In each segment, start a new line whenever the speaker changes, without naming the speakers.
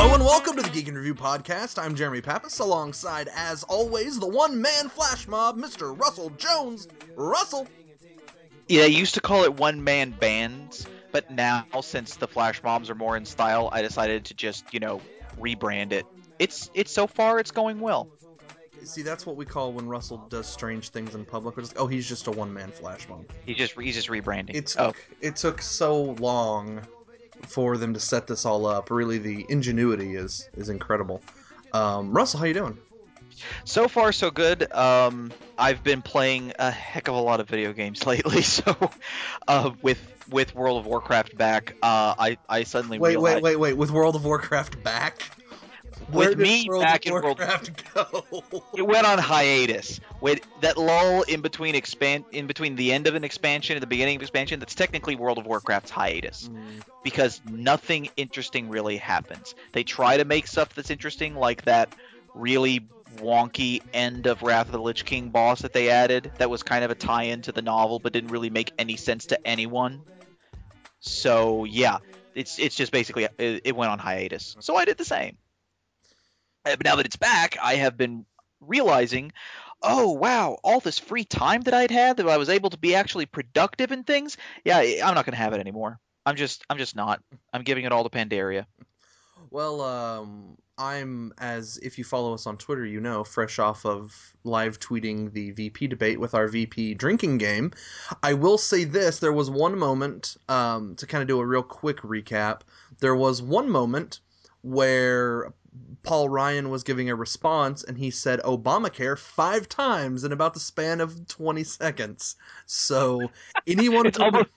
Hello and welcome to the Geek and Review podcast. I'm Jeremy Pappas, alongside, as always, the one-man flash mob, Mr. Russell Jones. Russell.
Yeah, they used to call it one man bands, but now since the flash mobs are more in style, I decided to just you know rebrand it. It's it's so far it's going well.
See, that's what we call when Russell does strange things in public. We're just, oh, he's just a one-man flash mob.
He's just he's just rebranding.
It
oh,
took, it took so long for them to set this all up. Really, the ingenuity is is incredible. Um, Russell, how you doing?
so far so good. Um, I've been playing a heck of a lot of video games lately, so uh, with with World of Warcraft back, uh, I I suddenly
Wait,
realized
wait, wait, wait. With World of Warcraft back? Where
with me
World
back in World
Warcraft go?
it went on hiatus. With that lull in between expand in between the end of an expansion and the beginning of expansion, that's technically World of Warcraft's hiatus
Mm,
because nothing interesting really happens. They try to make stuff that's interesting, like that really wonky end of Wrath of the Lich King boss that they added. That was kind of a tie-in to the novel, but didn't really make any sense to anyone. So yeah, it's it's just basically it, it went on hiatus. So I did the same. Uh, But now that it's back, I have been realizing, oh wow, all this free time that I'd had that I was able to be actually productive in things. Yeah, I'm not gonna have it anymore. I'm just I'm just not. I'm giving it all to Pandaria.
Well, um, I'm, as if you follow us on Twitter, you know, fresh off of live tweeting the VP debate with our VP drinking game. I will say this there was one moment, um, to kind of do a real quick recap, there was one moment where Paul Ryan was giving a response and he said Obamacare five times in about the span of 20 seconds. So, anyone
It's almost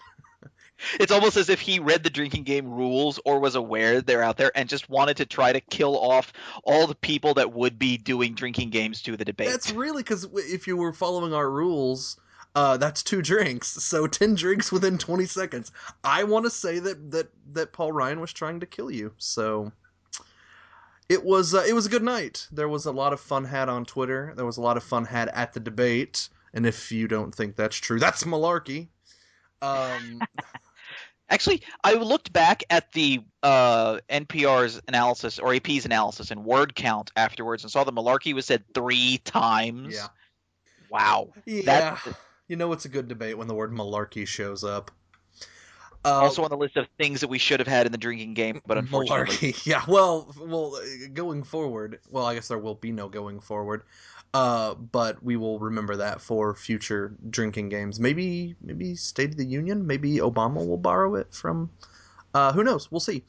it's almost as if he read the drinking game rules or was aware they're out there and just wanted to try to kill off all the people that would be doing drinking games to the debate.
That's really because if you were following our rules, uh, that's two drinks. So ten drinks within twenty seconds. I want to say that that that Paul Ryan was trying to kill you. So it was uh, it was a good night. There was a lot of fun had on Twitter. There was a lot of fun had at the debate. And if you don't think that's true, that's malarkey. Um,
Actually, I looked back at the uh, NPR's analysis or AP's analysis and word count afterwards and saw that malarkey was said three times.
yeah,
Wow.
yeah.
That-
You know it's a good debate when the word malarkey shows up. Uh,
also on the list of things that we should have had in the drinking game, but unfortunately,
Malarkey. Yeah, well, well, going forward, well, I guess there will be no going forward. Uh, but we will remember that for future drinking games. Maybe, maybe State of the Union. Maybe Obama will borrow it from. Uh, who knows? We'll see.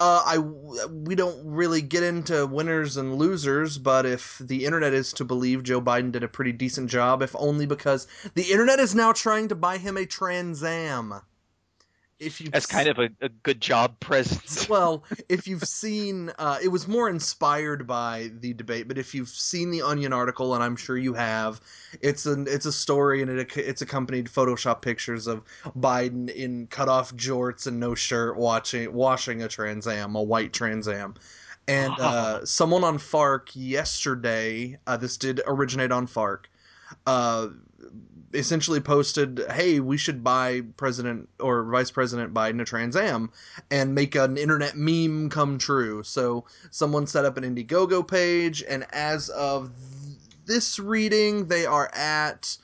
Uh, I we don't really get into winners and losers, but if the internet is to believe, Joe Biden did a pretty decent job, if only because the internet is now trying to buy him a Trans Am. If you
that's kind of a, a good job presence.
well, if you've seen, uh, it was more inspired by the debate. But if you've seen the Onion article, and I'm sure you have, it's an it's a story, and it it's accompanied Photoshop pictures of Biden in cut off jorts and no shirt, watching washing a Trans Am, a white Trans Am. And uh, someone on Fark yesterday, uh, this did originate on Fark, uh, essentially posted, "Hey, we should buy President or Vice President Biden a Trans Am and make an internet meme come true." So someone set up an Indiegogo page, and as of th- this reading, they are at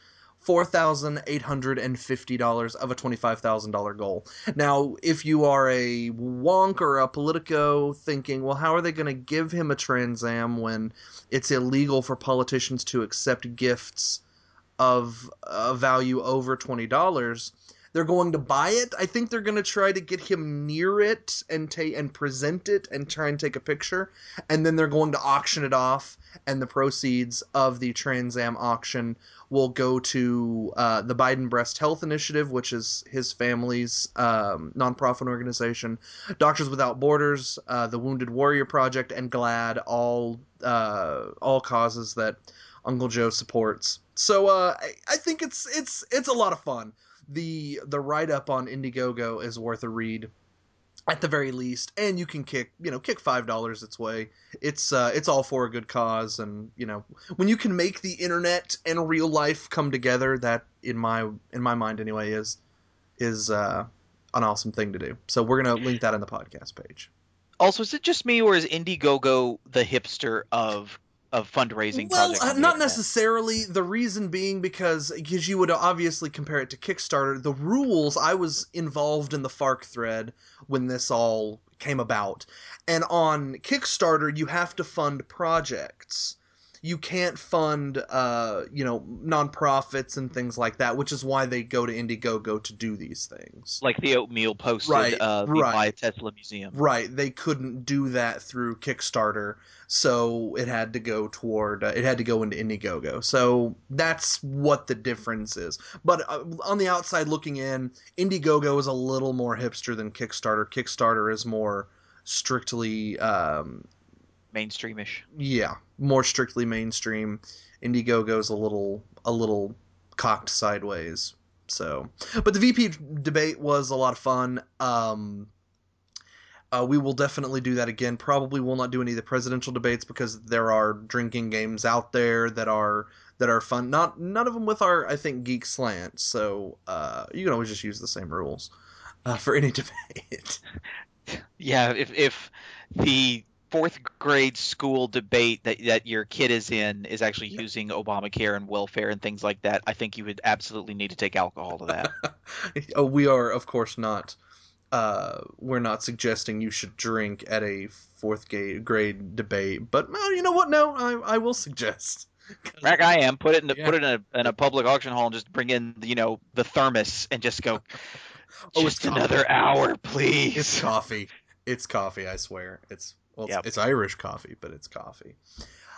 four thousand eight hundred and fifty dollars of a twenty-five thousand dollar goal. Now, if you are a wonk or a Politico thinking, well, how are they going to give him a Trans Am when it's illegal for politicians to accept gifts of a value over twenty dollars? They're going to buy it. I think they're going to try to get him near it and take and present it and try and take a picture, and then they're going to auction it off, and the proceeds of the Trans Am auction will go to uh, the Biden Breast Health Initiative, which is his family's um, nonprofit organization, Doctors Without Borders, uh, the Wounded Warrior Project, and GLAAD, all uh, all causes that Uncle Joe supports. So uh, I, I think it's it's it's a lot of fun. The the write up on Indiegogo is worth a read at the very least, and you can kick you know kick five dollars its way. It's uh, it's all for a good cause, and you know when you can make the internet and real life come together, that in my in my mind anyway is is uh, an awesome thing to do. So we're gonna link that in the podcast page.
Also, is it just me or is Indiegogo the hipster of of fundraising
well,
projects?
uh, not necessarily. The reason being because because you would obviously compare it to Kickstarter. The rules. I was involved in the Fark thread when this all came about, and on Kickstarter you have to fund projects. You can't fund, uh, you know, nonprofits and things like that, which is why they go to Indiegogo to do these things.
Like the oatmeal posted,
Right,
uh, the
right.
Buy a Tesla Museum.
Right, they couldn't do that through Kickstarter, so it had to go toward uh, it had to go into Indiegogo. So that's what the difference is. But uh, on the outside looking in, Indiegogo is a little more hipster than Kickstarter. Kickstarter is more strictly um,
Mainstreamish.
yeah, more strictly mainstream. Indiegogo's a little a little cocked sideways. So, but the VP debate was a lot of fun. Um, uh, we will definitely do that again. Probably will not do any of the presidential debates because there are drinking games out there that are that are fun. Not none of them with our I think geek slant. So uh, you can always just use the same rules uh, for any debate.
Yeah, if if the fourth grade school debate that that your kid is in is actually using Obamacare and welfare and things like that, I think you would absolutely need to take alcohol to that.
oh, we are of course not uh, we're not suggesting you should drink at a fourth grade, grade debate but well, you know what no I, I will suggest
Heck, I am. Put it in, a,
Yeah.
put it in a, in a public auction hall and just bring in, you know, the thermos and just go.
Oh,
just another hour, please.
it's coffee it's coffee i swear it's well
Yep.
it's, it's irish coffee but it's coffee.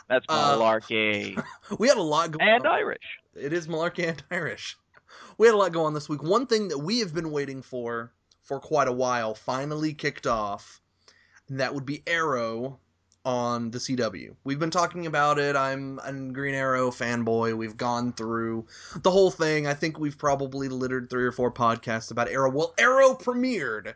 That's
Uh,
malarkey.
we had a lot going
and
on
Irish.
it is malarkey and irish. We had a lot going on this week. One thing that we have been waiting for for quite a while finally kicked off and that would be arrow on the cw we've been talking about it. I'm a green arrow fanboy. We've gone through the whole thing. I think we've probably littered three or four podcasts about arrow. Well arrow premiered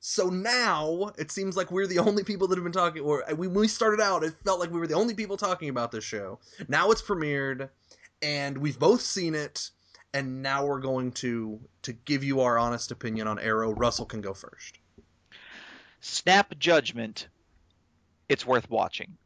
so now it seems like we're the only people that have been talking or uh, when we started out it felt like we were the only people talking about this show. Now it's premiered and we've both seen it and now we're going to to give you our honest opinion on arrow. Russell can go first.
Snap Judgment, it's worth watching.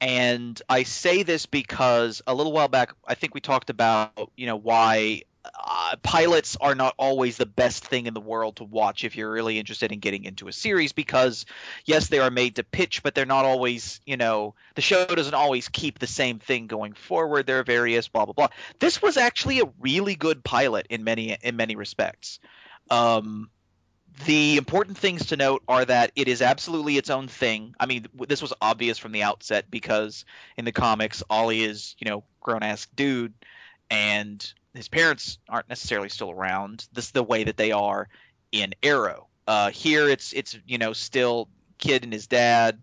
And I say this because a little while back, I think we talked about, you know, why uh, pilots are not always the best thing in the world to watch if you're really interested in getting into a series because, yes, they are made to pitch, but they're not always, you know, the show doesn't always keep the same thing going forward. There are various blah blah blah. This was actually a really good pilot in many in many respects. Um, the important things to note are that it is absolutely its own thing. I mean, this was obvious from the outset because in the comics, Ollie is, you know, grown ass dude, and his parents aren't necessarily still around. This is the way that they are in Arrow. Uh, here, it's it's you know still kid and his dad.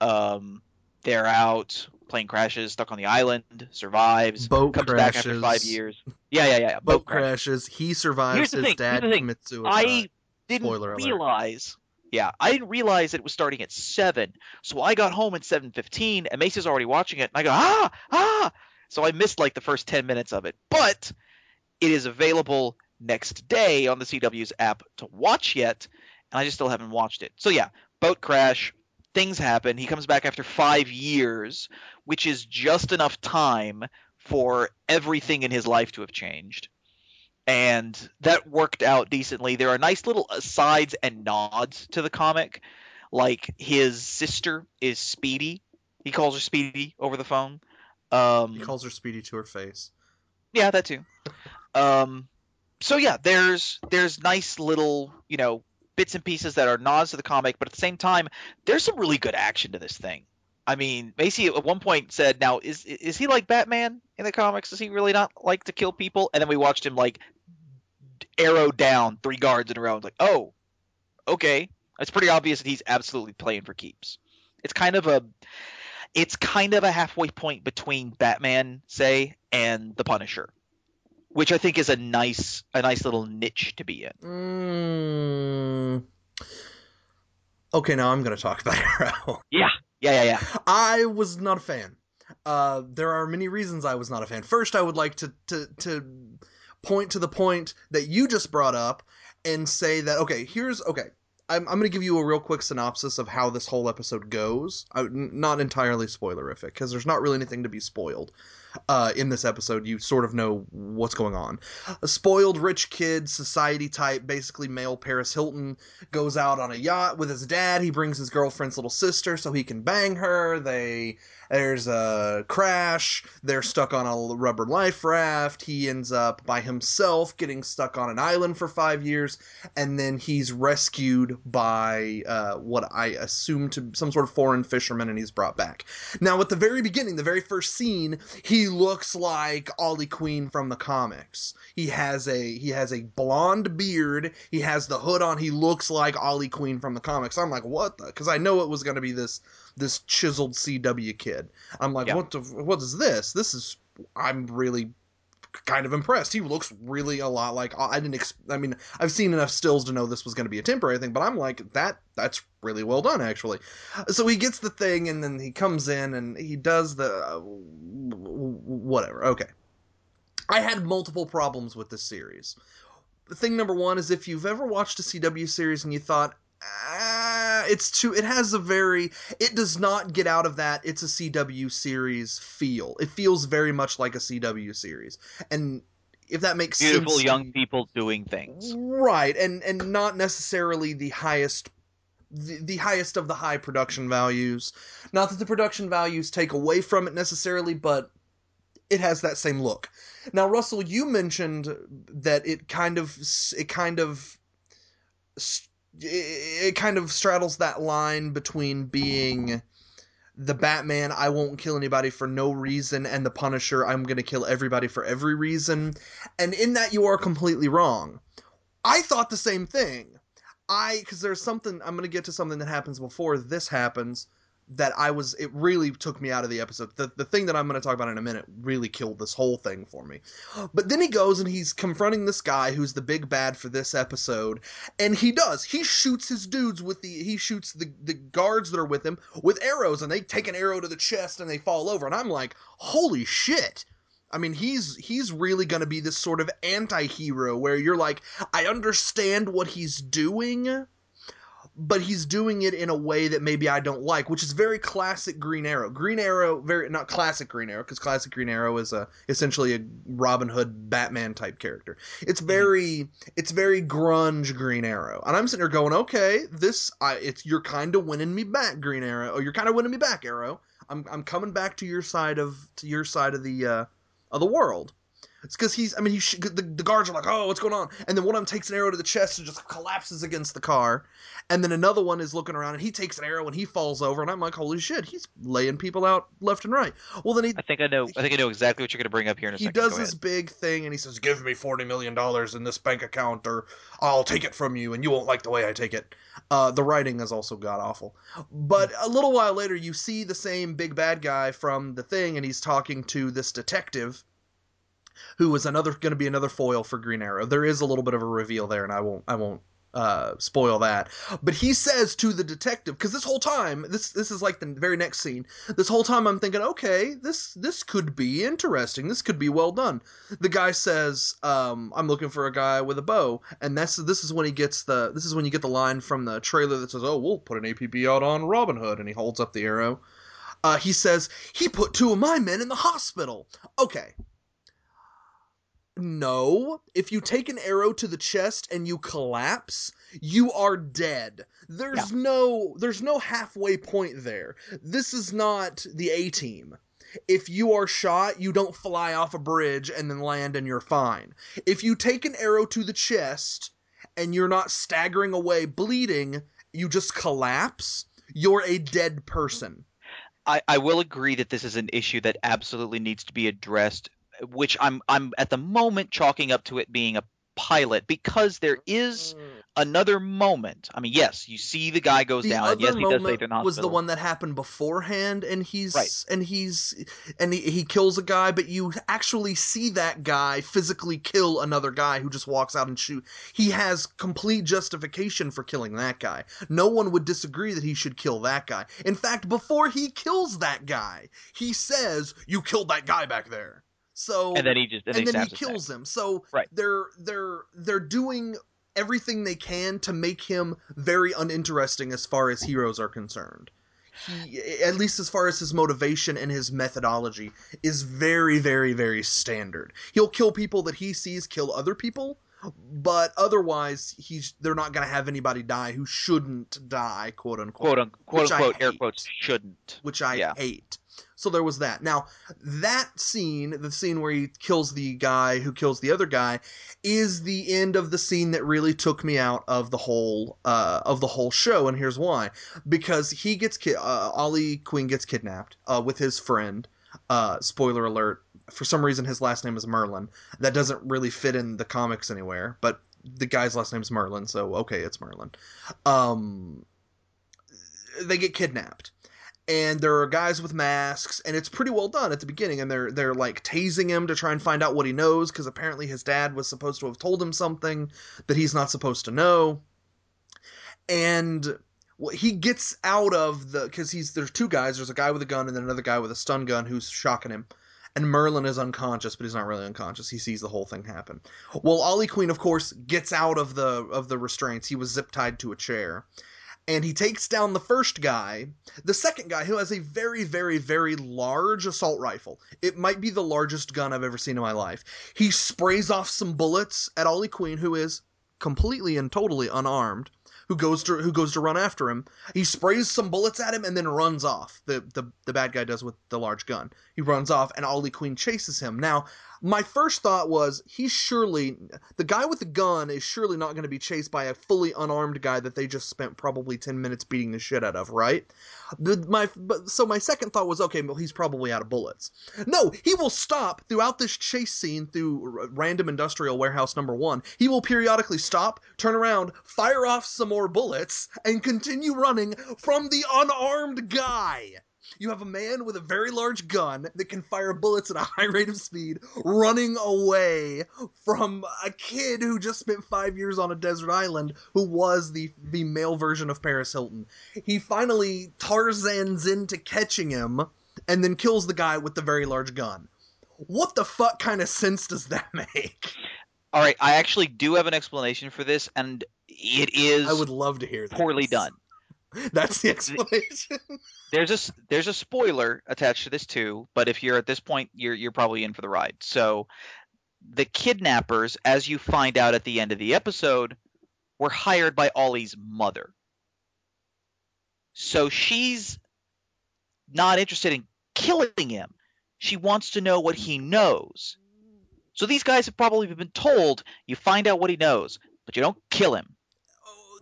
Um, they're out. Plane crashes, stuck on the island, survives,
boat
comes
crashes
back after five years. Yeah, yeah, yeah.
boat,
crash.
crashes he survives
Here's the
his
thing,
dad
here's the thing.
commits suicide
I didn't
Spoiler alert.
realize. Yeah, I didn't realize that it was starting at seven. So I got home at seven fifteen, and Macy's already watching it. And I go ah ah. So I missed like the first ten minutes of it, but it is available next day on the CW's app to watch yet, and I just still haven't watched it. So yeah, boat crash, things happen. He comes back after five years, which is just enough time for everything in his life to have changed and that worked out decently. There are nice little asides and nods to the comic, like his sister is Speedy. He calls her Speedy over the phone. Um,
he calls her speedy to her face
yeah, that too. Um, so yeah, there's there's nice little you know bits and pieces that are nods to the comic, but at the same time, there's some really good action to this thing. I mean, Macy at one point said, "Now is is he like Batman in the comics? Does he really not like to kill people?" And then we watched him like arrow down three guards in a row. I was like, "Oh, okay." It's pretty obvious that he's absolutely playing for keeps. It's kind of a it's kind of a halfway point between Batman, say, and the Punisher, which I think is a nice a nice little niche to be in.
Mm. Okay, now I'm going to talk about Arrow.
Yeah, yeah, yeah, yeah.
I was not a fan. Uh, there are many reasons I was not a fan. First, I would like to, to to point to the point that you just brought up and say that okay, here's okay. I'm, I'm going to give you a real quick synopsis of how this whole episode goes. I, n- not entirely spoilerific because there's not really anything to be spoiled uh, in this episode. You sort of know what's going on. A spoiled rich kid, society type, basically male Paris Hilton, goes out on a yacht with his dad. He brings his girlfriend's little sister so he can bang her. They there's a crash. They're stuck on a rubber life raft. He ends up by himself getting stuck on an island for five years, and then he's rescued by uh, what I assume to some sort of foreign fisherman, and he's brought back. Now, at the very beginning, the very first scene, he looks like Ollie Queen from the comics. He has a he has a blonde beard. He has the hood on. He looks like Ollie Queen from the comics. I'm like, what the? Because I know it was going to be this this chiseled CW kid. I'm like, what the, what is this? This is I'm really kind of impressed. He looks really a lot like I didn't. Ex- I mean, I've seen enough stills to know this was going to be a temporary thing, but I'm like that. That's really well done, actually. So he gets the thing, and then he comes in and he does the uh, whatever. Okay, I had multiple problems with this series. Thing number one is if you've ever watched a CW series and you thought. Ah, it's too. It has a very. It does not get out of that. It's a CW series feel. It feels very much like a CW series, and if that makes
Beautiful
sense,
young people doing things.
right and and not necessarily the highest the, the highest of the high production values not that the production values take away from it necessarily but it has that same look now russell you mentioned that it kind of it kind of it kind of straddles that line between being the Batman, I won't kill anybody for no reason, and the Punisher, I'm going to kill everybody for every reason. And in that, you are completely wrong. I thought the same thing. I, because there's something, I'm going to get to something that happens before this happens that I was, it really took me out of the episode. The, the thing that I'm going to talk about in a minute really killed this whole thing for me. But then he goes and he's confronting this guy who's the big bad for this episode, and he does. He shoots his dudes with the, he shoots the, the guards that are with him with arrows, and they take an arrow to the chest and they fall over. And I'm like, holy shit. I mean, he's he's really going to be this sort of anti-hero where you're like, I understand what he's doing, but he's doing it in a way that maybe I don't like, which is very classic Green Arrow. Green Arrow, very not classic Green Arrow, because classic Green Arrow is a essentially a Robin Hood Batman type character. It's very it's very grunge Green Arrow, and I'm sitting here going, okay, this I it's you're kind of winning me back, Green Arrow, or you're kind of winning me back, Arrow. I'm I'm coming back to your side of to your side of the uh, of the world. It's because he's. I mean, he sh- the, the guards are like, "Oh, what's going on?" And then one of them takes an arrow to the chest and just collapses against the car. And then another one is looking around and he takes an arrow and he falls over. And I'm like, "Holy shit!" He's laying people out left and right. Well, then he
I think I know. I think I know exactly what you're going to bring up here in a
he
second.
does this big thing and he says, "Give me forty million dollars in this bank account, or I'll take it from you, and you won't like the way I take it." Uh, the writing is also god awful. But a little while later, you see the same big bad guy from the thing, and he's talking to this detective, who is another going to be another foil for Green Arrow. There is a little bit of a reveal there, and I won't I won't uh, spoil that. But he says to the detective, because this whole time, this this is like the very next scene. This whole time, I'm thinking, okay, this this could be interesting. This could be well done. The guy says, um, "I'm looking for a guy with a bow," and that's this is when he gets the this is when you get the line from the trailer that says, "Oh, we'll put an APB out on Robin Hood," and he holds up the arrow. Uh, he says he put two of my men in the hospital. Okay. No, if you take an arrow to the chest and you collapse, you are dead. There's no there's no halfway point there. This is not the A team. If you are shot, you don't fly off a bridge and then land and you're fine. If you take an arrow to the chest and you're not staggering away bleeding, you just collapse, you're a dead person.
I, I will agree that this is an issue that absolutely needs to be addressed, which I'm I'm at the moment chalking up to it being a pilot because there is hmm. another moment. I mean, yes, you see the guy goes
the
down,
other
and yes, he does in
was the one that happened beforehand and he's
Right.
and he's and he, he kills a guy but you actually see that guy physically kill another guy who just walks out and shoot. He has complete justification for killing that guy. No one would disagree that he should kill that guy. In fact before he kills that guy he says you killed that guy back there so
and then he just and,
and then he
stabs his neck.
kills him. So
Right.
they're they're they're doing everything they can to make him very uninteresting as far as heroes are concerned. He, at least as far as his motivation and his methodology, is very, very, very standard. He'll kill people that he sees kill other people, but otherwise he's they're not going to have anybody die who shouldn't die, quote unquote.
quote unquote, quote unquote air quotes shouldn't.
which I
Yeah.
hate. So there was that. Now, that scene, the scene where he kills the guy who kills the other guy, is the end of the scene that really took me out of the whole uh, of the whole show, and here's why: because he gets ki- uh, Ollie Queen gets kidnapped uh, with his friend. Uh, spoiler alert: for some reason, his last name is Merlyn. That doesn't really fit in the comics anywhere, but the guy's last name is Merlyn, so okay, it's Merlyn. Um, they get kidnapped and there are guys with masks and it's pretty well done at the beginning and they're they're like tasing him to try and find out what he knows because apparently his dad was supposed to have told him something that he's not supposed to know and he gets out of the because he's there's two guys there's a guy with a gun and then another guy with a stun gun who's shocking him and Merlyn is unconscious, but he's not really unconscious. He sees the whole thing happen. Well, Ollie Queen, of course, gets out of the of the restraints. He was zip tied to a chair, and he takes down the first guy. The second guy, who has a very, very, very large assault rifle. It might be the largest gun I've ever seen in my life. He sprays off some bullets at Ollie Queen, who is completely and totally unarmed. Who goes to who goes to run after him? He sprays some bullets at him and then runs off. The the the bad guy does with the large gun. He runs off and Ollie Queen chases him. Now, my first thought was he's surely the guy with the gun is surely not going to be chased by a fully unarmed guy that they just spent probably 10 minutes beating the shit out of, right? The, my but, so my second thought was okay, well he's probably out of bullets. No, he will stop throughout this chase scene through random industrial warehouse number 1. He will periodically stop, turn around, fire off some more bullets and continue running from the unarmed guy. You have a man with a very large gun that can fire bullets at a high rate of speed, running away from a kid who just spent five years on a desert island, who was the the male version of Paris Hilton. He finally Tarzans into catching him, and then kills the guy with the very large gun. What the fuck kind of sense does that make?
All right, I actually do have an explanation for this, and it is
I would love to hear that.
poorly done.
That's the explanation.
There's a there's a spoiler attached to this too, but if you're at this point, you're you're probably in for the ride. So, the kidnappers, as you find out at the end of the episode, were hired by Ollie's mother. So she's not interested in killing him. She wants to know what he knows. So these guys have probably been told you find out what he knows, but you don't kill him.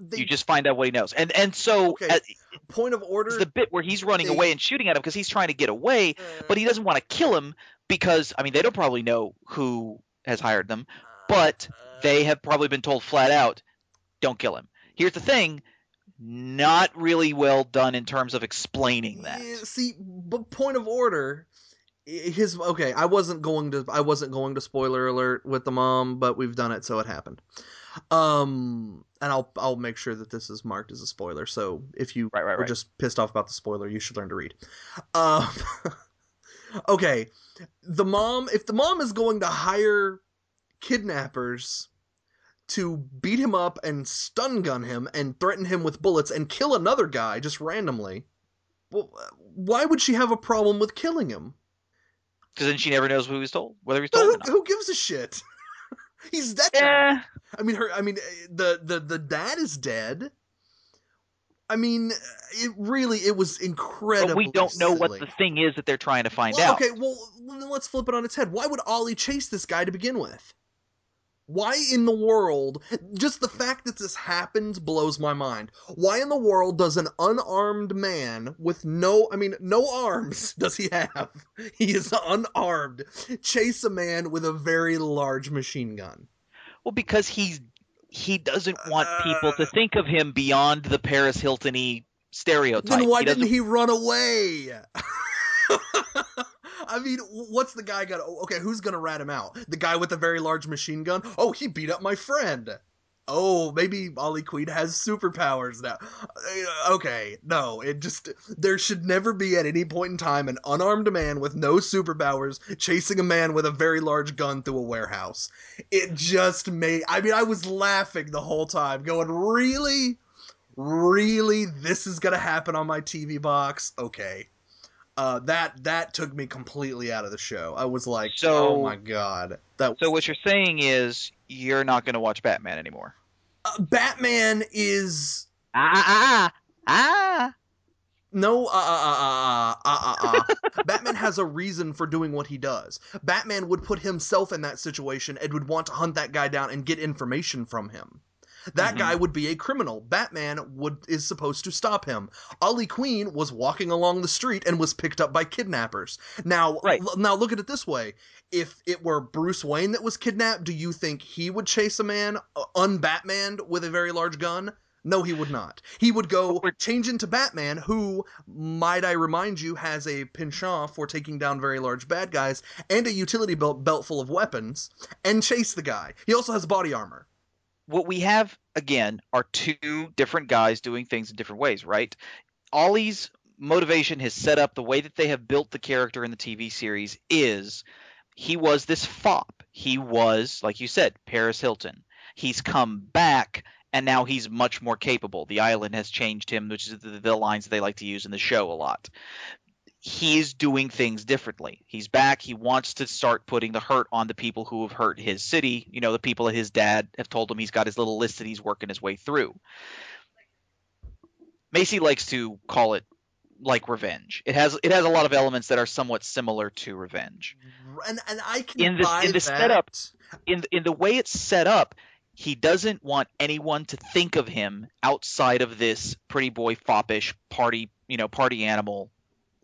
They-
You just find out what he knows. And and so
Okay,
uh,
point of order.
it's the bit where he's running
they-
away and shooting at him because he's trying to get away, uh-huh. but he doesn't want to kill him because I mean they don't probably know who has hired them, but they uh-huh. have probably been told flat out, don't kill him. Here's the uh-huh. thing, not really well done in terms of explaining that.
See, but point of order. His okay. I wasn't going to. I wasn't going to spoiler alert with the mom, but we've done it, so it happened. Um, and I'll I'll make sure that this is marked as a spoiler. So if you
Right, right,
were
right.
just pissed off about the spoiler, you should learn to read. Um, okay, the mom. If the mom is going to hire kidnappers to beat him up and stun gun him and threaten him with bullets and kill another guy just randomly. Well, why would she have a problem with killing him?
Because then she never knows who he's told, whether he's told or
Who,
not.
who gives a shit? He's dead.
Eh,
I mean, her. I mean, eh, the the the dad is dead. I mean, it really it was incredible.
but we don't know what the thing is that they're trying to find
well,
out.
Okay, well let's flip it on its head. Why would Ollie chase this guy to begin with? Why in the world? Just the fact that this happens blows my mind. Why in the world does an unarmed man with no, I mean, no arms does he have? He is unarmed. Chase a man with a very large machine gun.
Well, because he's he doesn't want people
Uh.
to think of him beyond the Paris Hilton-y stereotype.
Then why
he
didn't he run away? I mean, what's the guy gonna? Okay, who's gonna rat him out? The guy with the very large machine gun? Oh, he beat up my friend. oh, maybe Ollie Queen has superpowers now. Uh, Okay, no, it just there should never be at any point in time an unarmed man with no superpowers chasing a man with a very large gun through a warehouse. It just made I mean I was laughing the whole time going, "Really? Really this is going to happen on my TV box?" Okay. Uh, that that took me completely out of the show. I was like,
So-
"Oh my god!" That
So what you're saying is you're not going to watch Batman anymore.
uh, Batman is
Ah ah ah.
No, uh, uh, uh, uh, uh, uh, uh. Batman has a reason for doing what he does. Batman would put himself in that situation and would want to hunt that guy down and get information from him. That
Mhm.
guy would be a criminal. Batman would is supposed to stop him. Ollie Queen was walking along the street and was picked up by kidnappers. Now,
Right.
l- now look at it this way: if it were Bruce Wayne that was kidnapped, do you think he would chase a man uh, un-Batmaned with a very large gun? No, he would not. He would go change into Batman, who, might I remind you, has a penchant for taking down very large bad guys and a utility belt, belt full of weapons, and chase the guy. He also has body armor.
What we have again are two different guys doing things in different ways, right? Ollie's motivation, his setup, the way that they have built the character in the TV series is he was this fop. He was, like you said, Paris Hilton. He's come back and now he's much more capable. The island has changed him, which is the, the lines they like to use in the show a lot. He's doing things differently. He's back. He wants to start putting the hurt on the people who have hurt his city. You know, the people that his dad have told him he's got his little list that he's working his way through. Macy likes to call it like revenge. It has it has a lot of elements that are somewhat similar to revenge.
And and I can
In
the,
in the
that.
setup- in in the way it's set up, he doesn't want anyone to think of him outside of this pretty boy foppish party, you know, party animal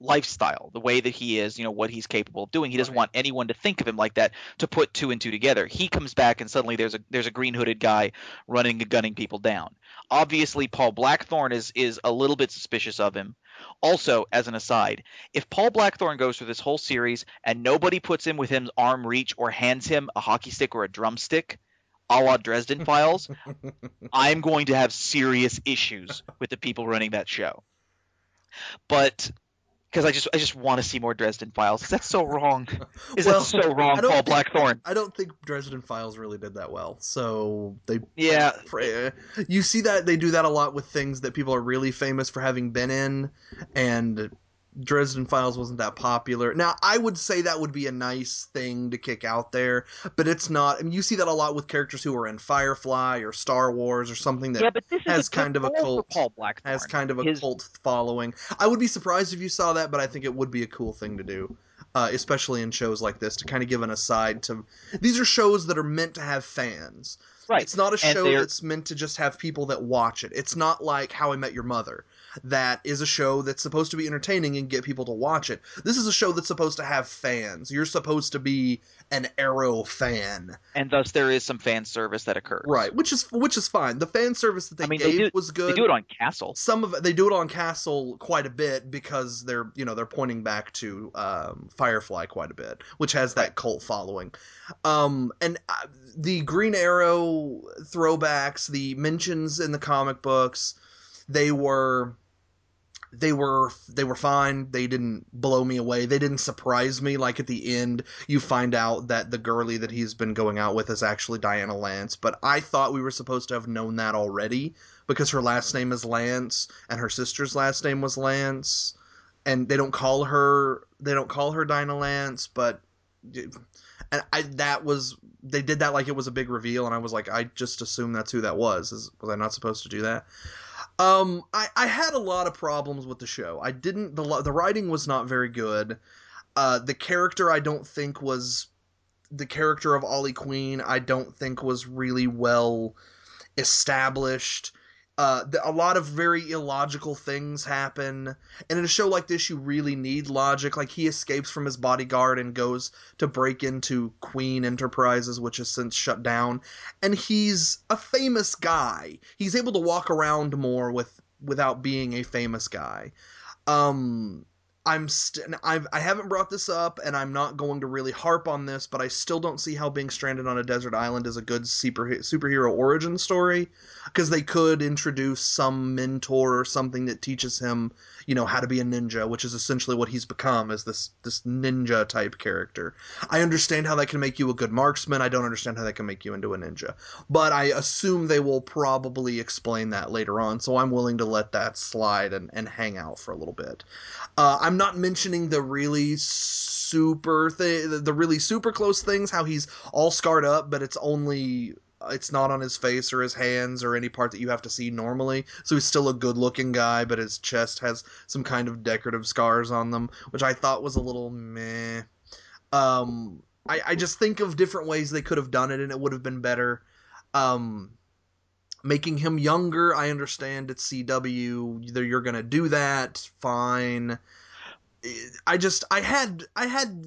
lifestyle. The way that he is, you know, what he's capable of doing. He doesn't want anyone to think of him like that to put two and two together. He comes back and suddenly there's a there's a green hooded guy running and gunning people down. Obviously Paul Blackthorne is is a little bit suspicious of him. Also, as an aside, if Paul Blackthorne goes through this whole series and nobody puts him within arm reach or hands him a hockey stick or a drumstick, a la Dresden Files, I'm going to have serious issues with the people running that show. But because I just I just want to see more Dresden Files. That's so wrong. Is
Well,
that so wrong, Paul
think-
Blackthorne?
I don't think Dresden Files really did that well. So they
Yeah,
uh, you see that they do that a lot with things that people are really famous for having been in and Dresden Files wasn't that popular. Now, I would say that would be a nice thing to kick out there, but it's not. I mean, you see that a lot with characters who are in Firefly or Star Wars or something that
yeah, but this
has kind of a cult-
Paul Blackthorne.
has kind of a
His-
cult following. I would be surprised if you saw that, but I think it would be a cool thing to do, uh, especially in shows like this, to kind of give an aside to. These are shows that are meant to have fans.
Right.
It's not a show that's meant to just have people that watch it. It's not like How I Met Your Mother. That is a show that's supposed to be entertaining and get people to watch it. This is a show that's supposed to have fans. You're supposed to be an Arrow fan,
and thus there is some fan service that occurs.
right? Which is which is fine. The fan service that they
I mean, they
gave
do-
was good
They do it on Castle.
some of it they do it on castle quite a bit because they're you know they're pointing back to um, firefly quite a bit which has that cult following um, and uh, the green arrow throwbacks the mentions in the comic books they were they were they were fine. They didn't blow me away. They didn't surprise me. Like at the end you find out that the girly that he's been going out with is actually Dinah Lance. But i thought we were supposed to have known that already because her last name is Lance and her sister's last name was Lance. And they don't call her they don't call her Dinah Lance but and I that was they did that like it was a big reveal and I was like I just assumed that's who that was. Is, was I not supposed to do that um I I had a lot of problems with the show. I didn't the the writing was not very good. Uh the character I don't think was the character of Ollie Queen I don't think was really well established uh, a lot of very illogical things happen, and in a show like this, you really need logic. Like he escapes from his bodyguard and goes to break into Queen Enterprises, which has since shut down, and he's a famous guy. He's able to walk around more with without being a famous guy. Um, I'm st- I've I haven't brought this up, and I'm not going to really harp on this, but I still don't see how being stranded on a desert island is a good super superhero origin story, because they could introduce some mentor or something that teaches him, you know, how to be a ninja, which is essentially what he's become as this this ninja type character. I understand how that can make you a good marksman. I don't understand how that can make you into a ninja, but I assume they will probably explain that later on. So I'm willing to let that slide and and hang out for a little bit. Uh, I'm not mentioning the really super thing, the really super close things. How he's all scarred up, but it's only it's not on his face or his hands or any part that you have to see normally. So he's still a good looking guy, but his chest has some kind of decorative scars on them, which I thought was a little meh. Um, I, I just think of different ways they could have done it and it would have been better. Um, making him younger, I understand it's CW. You're gonna do that, fine. I just I had I had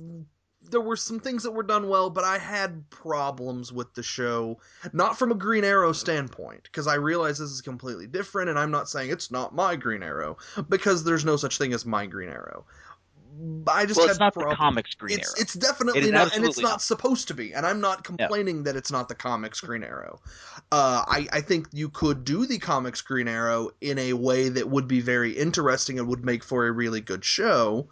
there were some things that were done well, but I had problems with the show, not from a Green Arrow standpoint, because I realize this is completely different, and I'm not saying it's not my Green Arrow, because there's no such thing as my Green Arrow. I just
well,
had
it's not
prob-
the comics Green
it's,
Arrow.
It's definitely
It
not, and it's not,
not.
supposed to be. And I'm not complaining that it's not the comics Green Arrow. Uh, I, I think you could do the comics Green Arrow in a way that would be very interesting and would make for a really good show.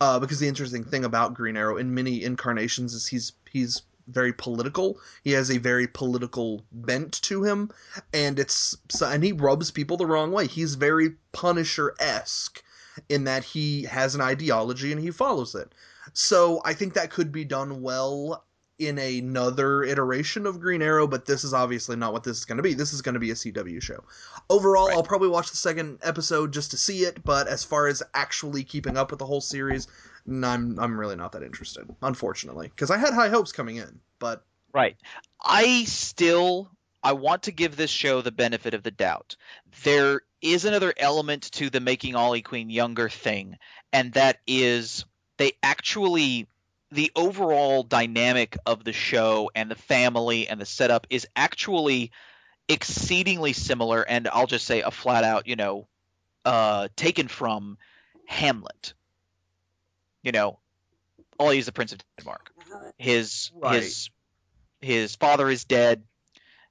Uh, because the interesting thing about Green Arrow in many incarnations is he's he's very political. He has a very political bent to him, and it's and he rubs people the wrong way. He's very Punisher esque in that he has an ideology and he follows it. So I think that could be done well in another iteration of Green Arrow, but this is obviously not what this is going to be. This is going to be a CW show. Overall,
Right.
I'll probably watch the second episode just to see it, but as far as actually keeping up with the whole series, I'm I'm really not that interested, unfortunately, because I had high hopes coming in, but
Right. I still I want to give this show the benefit of the doubt. There is another element to the making Ollie Queen younger thing, and that is they actually the overall dynamic of the show and the family and the setup is actually exceedingly similar and I'll just say a flat out, you know, uh taken from Hamlet. You know, Ollie is the Prince of Denmark. His
Right.
his his father is dead.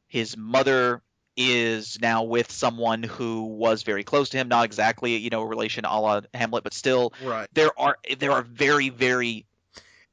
His mother is now with someone who was very close to him, not exactly, you know, a relation a la Hamlet, but still
right.
there are there are very very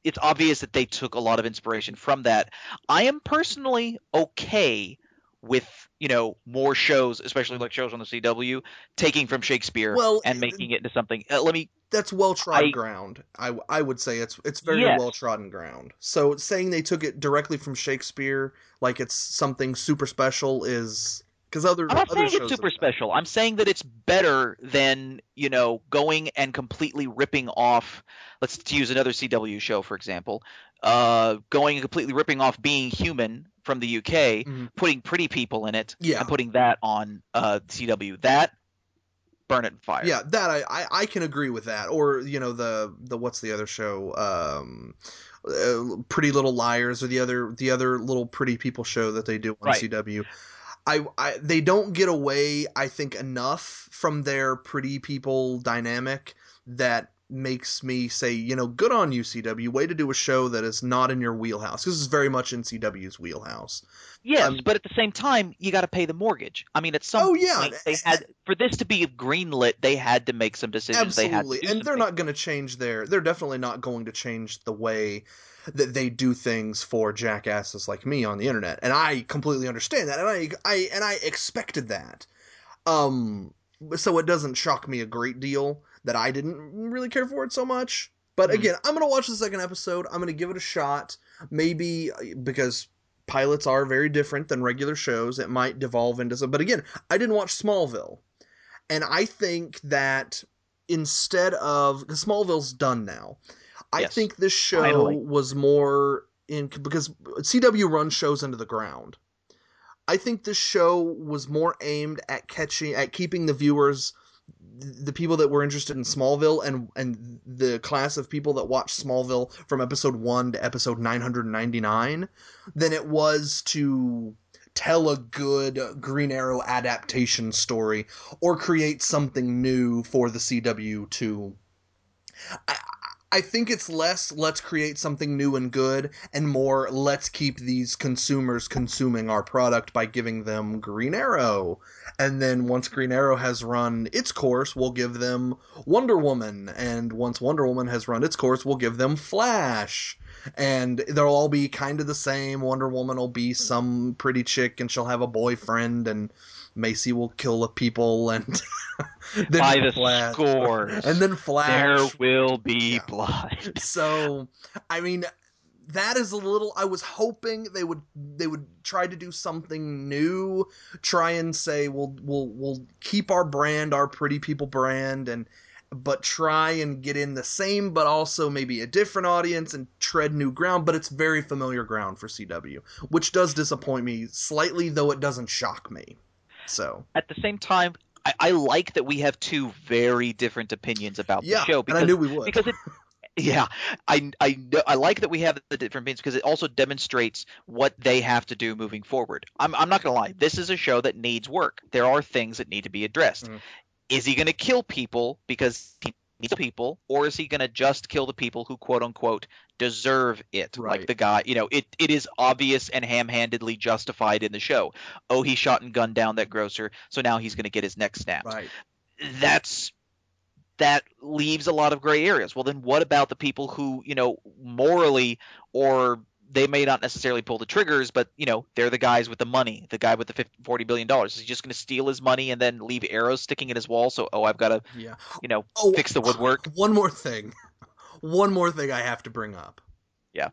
it's obvious that they took a lot of inspiration from that. I am personally okay with you know more shows, especially like shows on the CW, taking from Shakespeare
Well,
and making it into something. Uh, let me
that's well trodden ground. I I would say it's it's very
Yes.
well trodden ground. So saying they took it directly from Shakespeare, like it's something super special, is because other
I'm not
other
saying
shows
it's super special. I'm saying that it's better than you know going and completely ripping off. Let's to use another CW show for example. Uh, going and completely ripping off Being Human from the UK,
Mhm.
putting pretty people in it,
Yeah.
and putting that on uh, CW. That burn it in fire.
Yeah, that I, I I can agree with that. Or you know the the what's the other show? Um, uh, Pretty Little Liars, or the other the other little pretty people show that they do on
Right.
CW. I, I they don't get away, I think, enough from their pretty people dynamic that makes me say, you know, good on you, CW. Way to do a show that is not in your wheelhouse. This is very much in CW's wheelhouse.
Yes,
Um,
but at the same time, you got to pay the mortgage. I mean, at some
Oh, yeah.
point, they had for this to be greenlit, they had to make some decisions. They had to
Absolutely,
do
and they're not going to change their. They're definitely not going to change the way that they do things for jackasses like me on the internet, and I completely understand that, and I, I and I expected that. Um, so it doesn't shock me a great deal that I didn't really care for it so much. But
Mhm.
again, I'm gonna watch the second episode. I'm gonna give it a shot. Maybe uh, because pilots are very different than regular shows, it might devolve into some. But again, I didn't watch Smallville, and I think that instead of because Smallville's done now, I
Yes,
think this show
finally.
was more in because CW runs shows into the ground. I think this show was more aimed at catching at keeping the viewers the people that were interested in Smallville and and the class of people that watched Smallville from episode 1 to episode 999 than it was to tell a good Green Arrow adaptation story or create something new for the CW to I think it's less let's create something new and good and more let's keep these consumers consuming our product by giving them Green Arrow. And then once Green Arrow has run its course, we'll give them Wonder Woman. And once Wonder Woman has run its course, we'll give them Flash. And they'll all be kind of the same. Wonder Woman will be some pretty chick and she'll have a boyfriend and Macy will kill the people and
then by the Flash, scores.
And then Flash.
There will be yeah. blood.
So, I mean, that is a little. I was hoping they would they would try to do something new, try and say we'll we'll we'll keep our brand, our pretty people brand, and but try and get in the same but also maybe a different audience and tread new ground but it's very familiar ground for cw which does disappoint me slightly though it doesn't shock me so
at the same time, I, I like that we have two very different opinions about
yeah,
the show
because and I knew we would
because it. Yeah, I I I like that we have the different opinions because it also demonstrates what they have to do moving forward. I'm I'm not gonna lie, this is a show that needs work. There are things that need to be addressed. Mm. Is he gonna kill people because he the people, or is he going to just kill the people who quote unquote deserve it?
Right.
Like the guy, you know, it, it is obvious and ham handedly justified in the show. Oh, he shot and gunned down that grocer, so now he's going to get his neck snapped.
Right.
That's that leaves a lot of gray areas. Well, then what about the people who, you know, morally or they may not necessarily pull the triggers, but you know they're the guys with the money. The guy with the 50, 40 billion dollars is he just going to steal his money and then leave arrows sticking in his wall? So oh, I've got to
yeah.
you know oh, fix the woodwork.
One more thing, one more thing I have to bring up.
Yeah.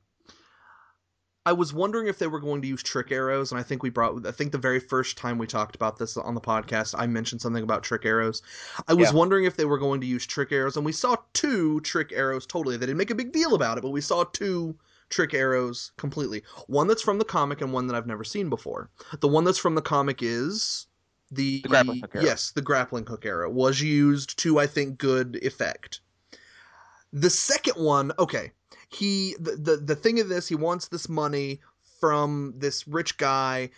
I was wondering if they were going to use trick arrows, and I think we brought. I think the very first time we talked about this on the podcast, I mentioned something about trick arrows. I was yeah. wondering if they were going to use trick arrows, and we saw two trick arrows. Totally, they didn't make a big deal about it, but we saw two trick arrows completely. One that's from the comic and one that I've never seen before. The one that's from the comic is the,
the grappling hook arrow.
Yes, the grappling hook arrow was used to I think good effect. The second one, okay. He the, the the thing of this, he wants this money from this rich guy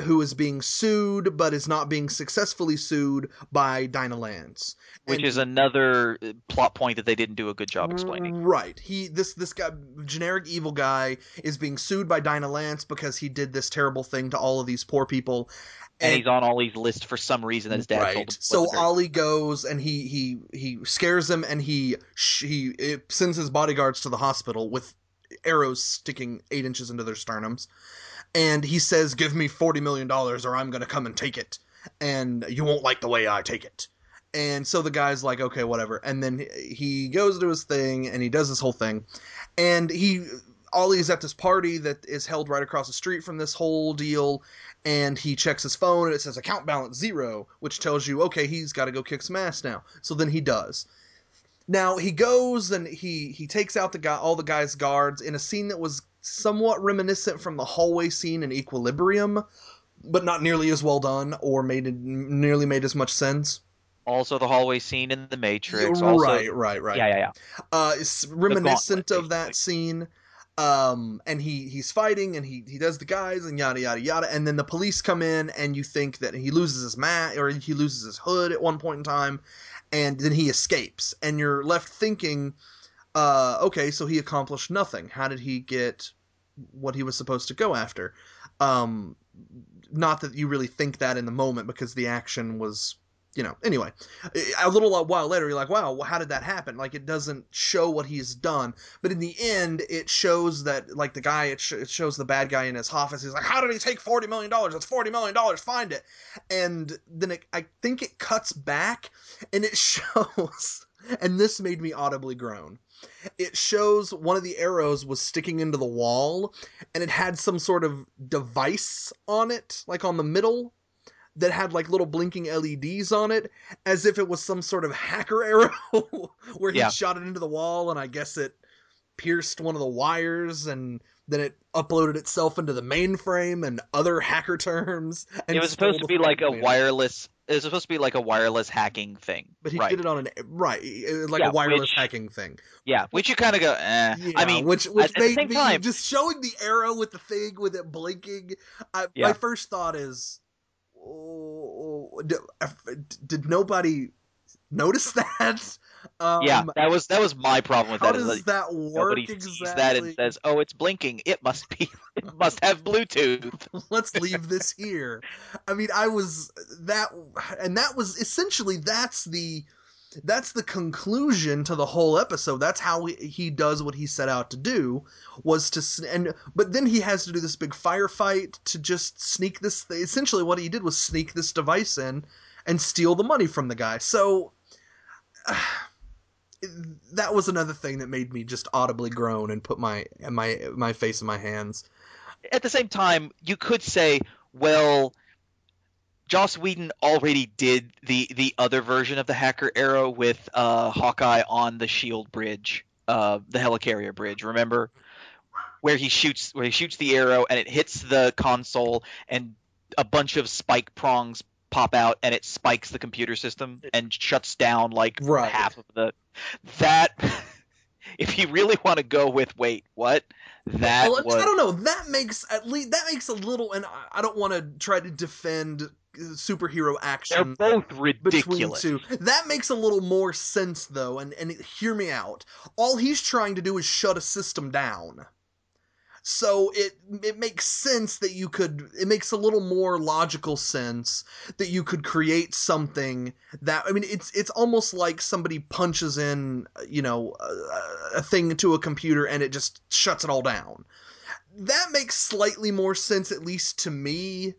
who is being sued but is not being successfully sued by Dinah Lance.
Which and, is another uh, plot point that they didn't do a good job explaining.
Right. He this this guy generic evil guy is being sued by Dinah Lance because he did this terrible thing to all of these poor people.
And, and he's on Ollie's list for some reason that his dad right. told him.
So Ollie goes and he he he scares him and he he sends his bodyguards to the hospital with arrows sticking eight inches into their sternums and he says, "Give me forty million dollars, or I'm gonna come and take it, and you won't like the way I take it." And so the guy's like, "Okay, whatever." And then he goes to his thing, and he does this whole thing, and he Ollie's at this party that is held right across the street from this whole deal, and he checks his phone and it says account balance zero, which tells you, okay, he's got to go kick some ass now. So then he does. Now he goes and he he takes out the guy all the guy's guards in a scene that was somewhat reminiscent from the hallway scene in Equilibrium, but not nearly as well done or made nearly made as much sense.
Also, the hallway scene in The Matrix. Also,
right, right, right.
Yeah, yeah, yeah.
Uh, it's reminiscent of that scene. Um, and he he's fighting and he he does the guys and yada yada yada, and then the police come in and you think that he loses his mat or he loses his hood at one point in time, and then he escapes, and you're left thinking uh, okay, so he accomplished nothing. How did he get what he was supposed to go after? Um, not that you really think that in the moment because the action was, you know. Anyway, a little while later, you're like, wow, how did that happen? Like, it doesn't show what he's done, but in the end, it shows that, like, the guy, it, sh- it shows the bad guy in his office. He's like, how did he take forty million dollars? It's forty million dollars. Find it. And then it, I think it cuts back, and it shows. And this made me audibly groan it shows one of the arrows was sticking into the wall and it had some sort of device on it, like on the middle, that had like little blinking LEDs on it, as if it was some sort of hacker arrow where he yeah. shot it into the wall and I guess it pierced one of the wires and then it uploaded itself into the mainframe and other hacker terms.
it was supposed to be like a wireless it was supposed to be like a wireless hacking thing.
But he
right.
did it on an right, like yeah, a wireless
which,
hacking thing.
Yeah, which you kind of go. Eh.
Yeah,
I mean,
which which
at,
made
at
me
time,
just showing the arrow with the thing with it blinking. I, yeah. My first thought is, oh, did, did nobody notice that. Um,
yeah, that was that was my problem with
how
that. is
does that work exactly?
that and says, "Oh, it's blinking. It must be. It must have Bluetooth."
let's leave this here. I mean, I was that, and that was essentially that's the that's the conclusion to the whole episode. That's how he, he does what he set out to do was to and but then he has to do this big firefight to just sneak this. Essentially, what he did was sneak this device in and steal the money from the guy. So. that was another thing that made me just audibly groan and put my my my face in my hands.
At the same time, you could say, "Well, Joss Whedon already did the the other version of the hacker arrow with uh, Hawkeye on the Shield bridge, uh, the helicarrier bridge. Remember, where he shoots where he shoots the arrow and it hits the console and a bunch of spike prongs pop out and it spikes the computer system and shuts down like
Right.
half of the that. if you really want to go with wait, what? That
Well,
was
I don't know. That makes at least that makes a little, and I- don't want to try to defend uh, superhero
they're
action
both
between
ridiculous.
two. That makes a little more sense though, and and hear me out. All he's trying to do is shut a system down. So it it makes sense that you could it makes a little more logical sense that you could create something that I mean it's it's almost like somebody punches in you know a, a thing to a computer and it just shuts it all down. That makes slightly more sense at least to me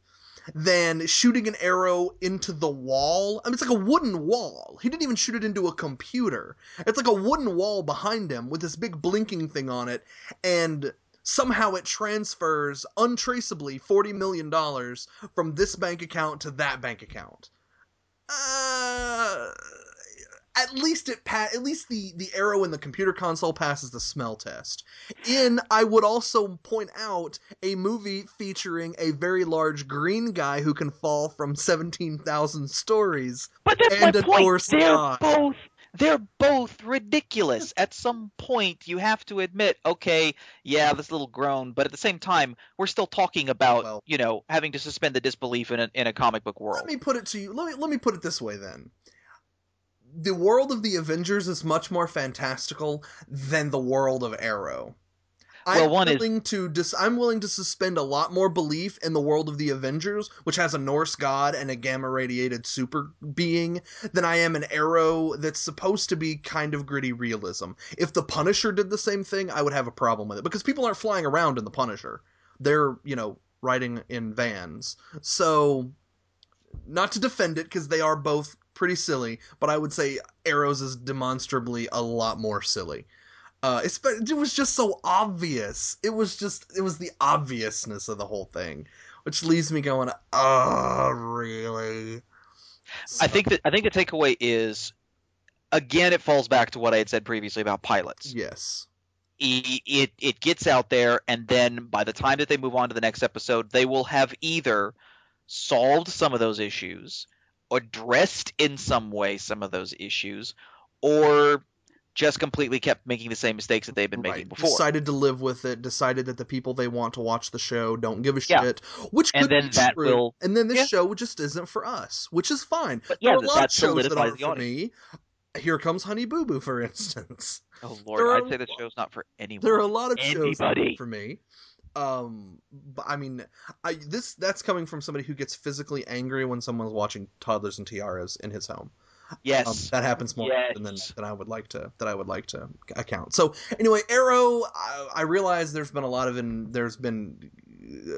than shooting an arrow into the wall. I mean, it's like a wooden wall. He didn't even shoot it into a computer. It's like a wooden wall behind him with this big blinking thing on it, and somehow it transfers untraceably $40 million from this bank account to that bank account. Uh, at least it pa- at least the the arrow in the computer console passes the smell test. In I would also point out a movie featuring a very large green guy who can fall from 17,000 stories.
But that's
and
my
a
point. They're
god.
both they're both ridiculous. At some point, you have to admit, okay, yeah, this little groan, but at the same time, we're still talking about,
Well-
you know, having to suspend the disbelief in a, in a comic book world.
Let me put it to you. Let me let me put it this way then. The world of the Avengers is much more fantastical than the world of Arrow.
Well,
I'm
one is-
willing to dis- I'm willing to suspend a lot more belief in the world of the Avengers, which has a Norse god and a gamma radiated super being, than I am an Arrow that's supposed to be kind of gritty realism. If the Punisher did the same thing, I would have a problem with it because people aren't flying around in the Punisher. They're, you know, riding in vans. So not to defend it because they are both pretty silly, but I would say Arrows is demonstrably a lot more silly. Uh, it was just so obvious. It was just it was the obviousness of the whole thing, which leaves me going, oh really?
I think that I think the takeaway is, again, it falls back to what I had said previously about pilots.
yes,
E- it it gets out there and then by the time that they move on to the next episode they will have either solved some of those issues addressed in some way some of those issues or just completely kept making the same mistakes that they've been making
right.
before
Decided to live with it. Decided that the people they want to watch the show don't give a
Yeah.
shit, which
And
could
then
be
that
true.
will-
and then this
Yeah.
show just isn't for us, which is fine.
but
there
yeah
are a lot of shows that aren't for me. Here comes Honey Boo Boo, for instance.
oh lord
are-
i'd say the show's not for anyone
There are a lot of shows that
Anybody.
aren't for me. Um, but I mean, I this that's coming from somebody who gets physically angry when someone's watching toddlers and tiaras in his home.
Yes
Um, that happens more often than than I would like to that I would like to account. So anyway, Arrow. I, I realize there's been a lot of in, there's been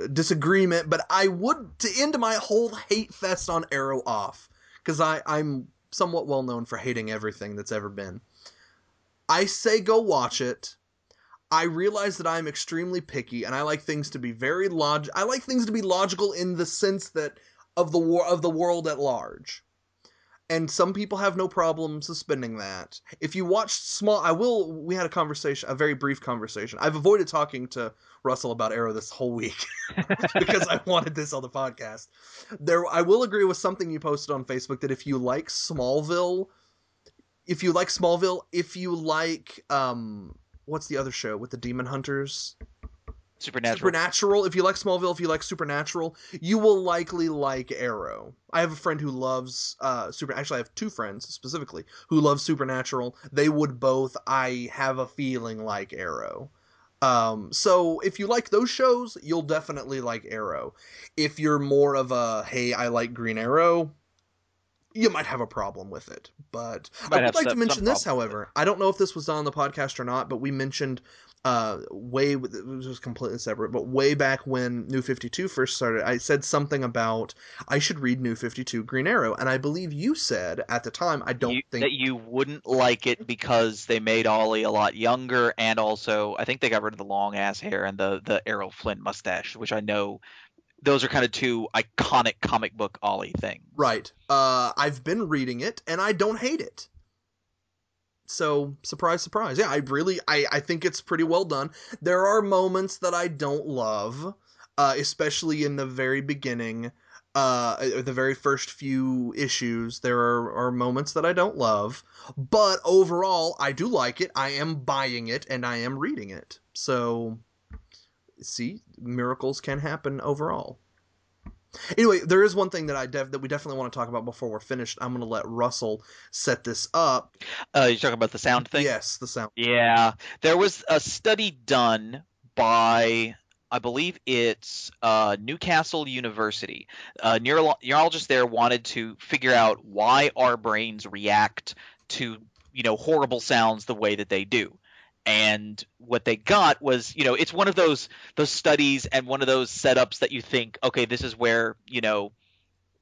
uh, disagreement, but I would to end my whole hate fest on Arrow off because I I'm somewhat well known for hating everything that's ever been. I say go watch it. I realize that I'm extremely picky and I like things to be very log I like things to be logical in the sense that of the war of the world at large. And some people have no problem suspending that. If you watch small I will we had a conversation, a very brief conversation. I've avoided talking to Russell about Arrow this whole week because I wanted this on the podcast. There I will agree with something you posted on Facebook that if you like Smallville, if you like Smallville, if you like um what's the other show with the demon hunters?
Supernatural.
Supernatural. If you like Smallville, if you like Supernatural, you will likely like Arrow. I have a friend who loves uh Super. Actually, I have two friends specifically who love Supernatural. They would both. I have a feeling like Arrow. Um, so if you like those shows, you'll definitely like Arrow. If you're more of a hey, I like Green Arrow, you might have a problem with it. But
Might
I would like to mention this,
problem with it.
however. I don't know if this was done on the podcast or not, but we mentioned uh way it was completely separate but way back when new 52 first started i said something about i should read new 52 green arrow and i believe you said at the time i don't
you,
think
that you wouldn't like it because they made Ollie a lot younger, and also I think they got rid of the long ass hair and the the Errol Flynn mustache, which I know those are kind of two iconic comic book Ollie things.
right. Uh i've been reading it and i don't hate it. So surprise surprise. Yeah i really i i think it's pretty well done. There are moments that i don't love uh especially in the very beginning uh the very first few issues. There are, are moments that i don't love but overall i do like it. I am buying it and i am reading it. So see miracles can happen overall anyway there is one thing that i def- that we definitely want to talk about before we're finished i'm going to let russell set this up
Uh, you're talking about the sound thing.
yes the sound
Yeah, there was a study done by, I believe it's uh, Newcastle University. Uh, neuro- neurologists there wanted to figure out why our brains react to, you know, horrible sounds the way that they do. And what they got was, you know, it's one of those those studies and one of those setups that you think, okay, this is where, you know,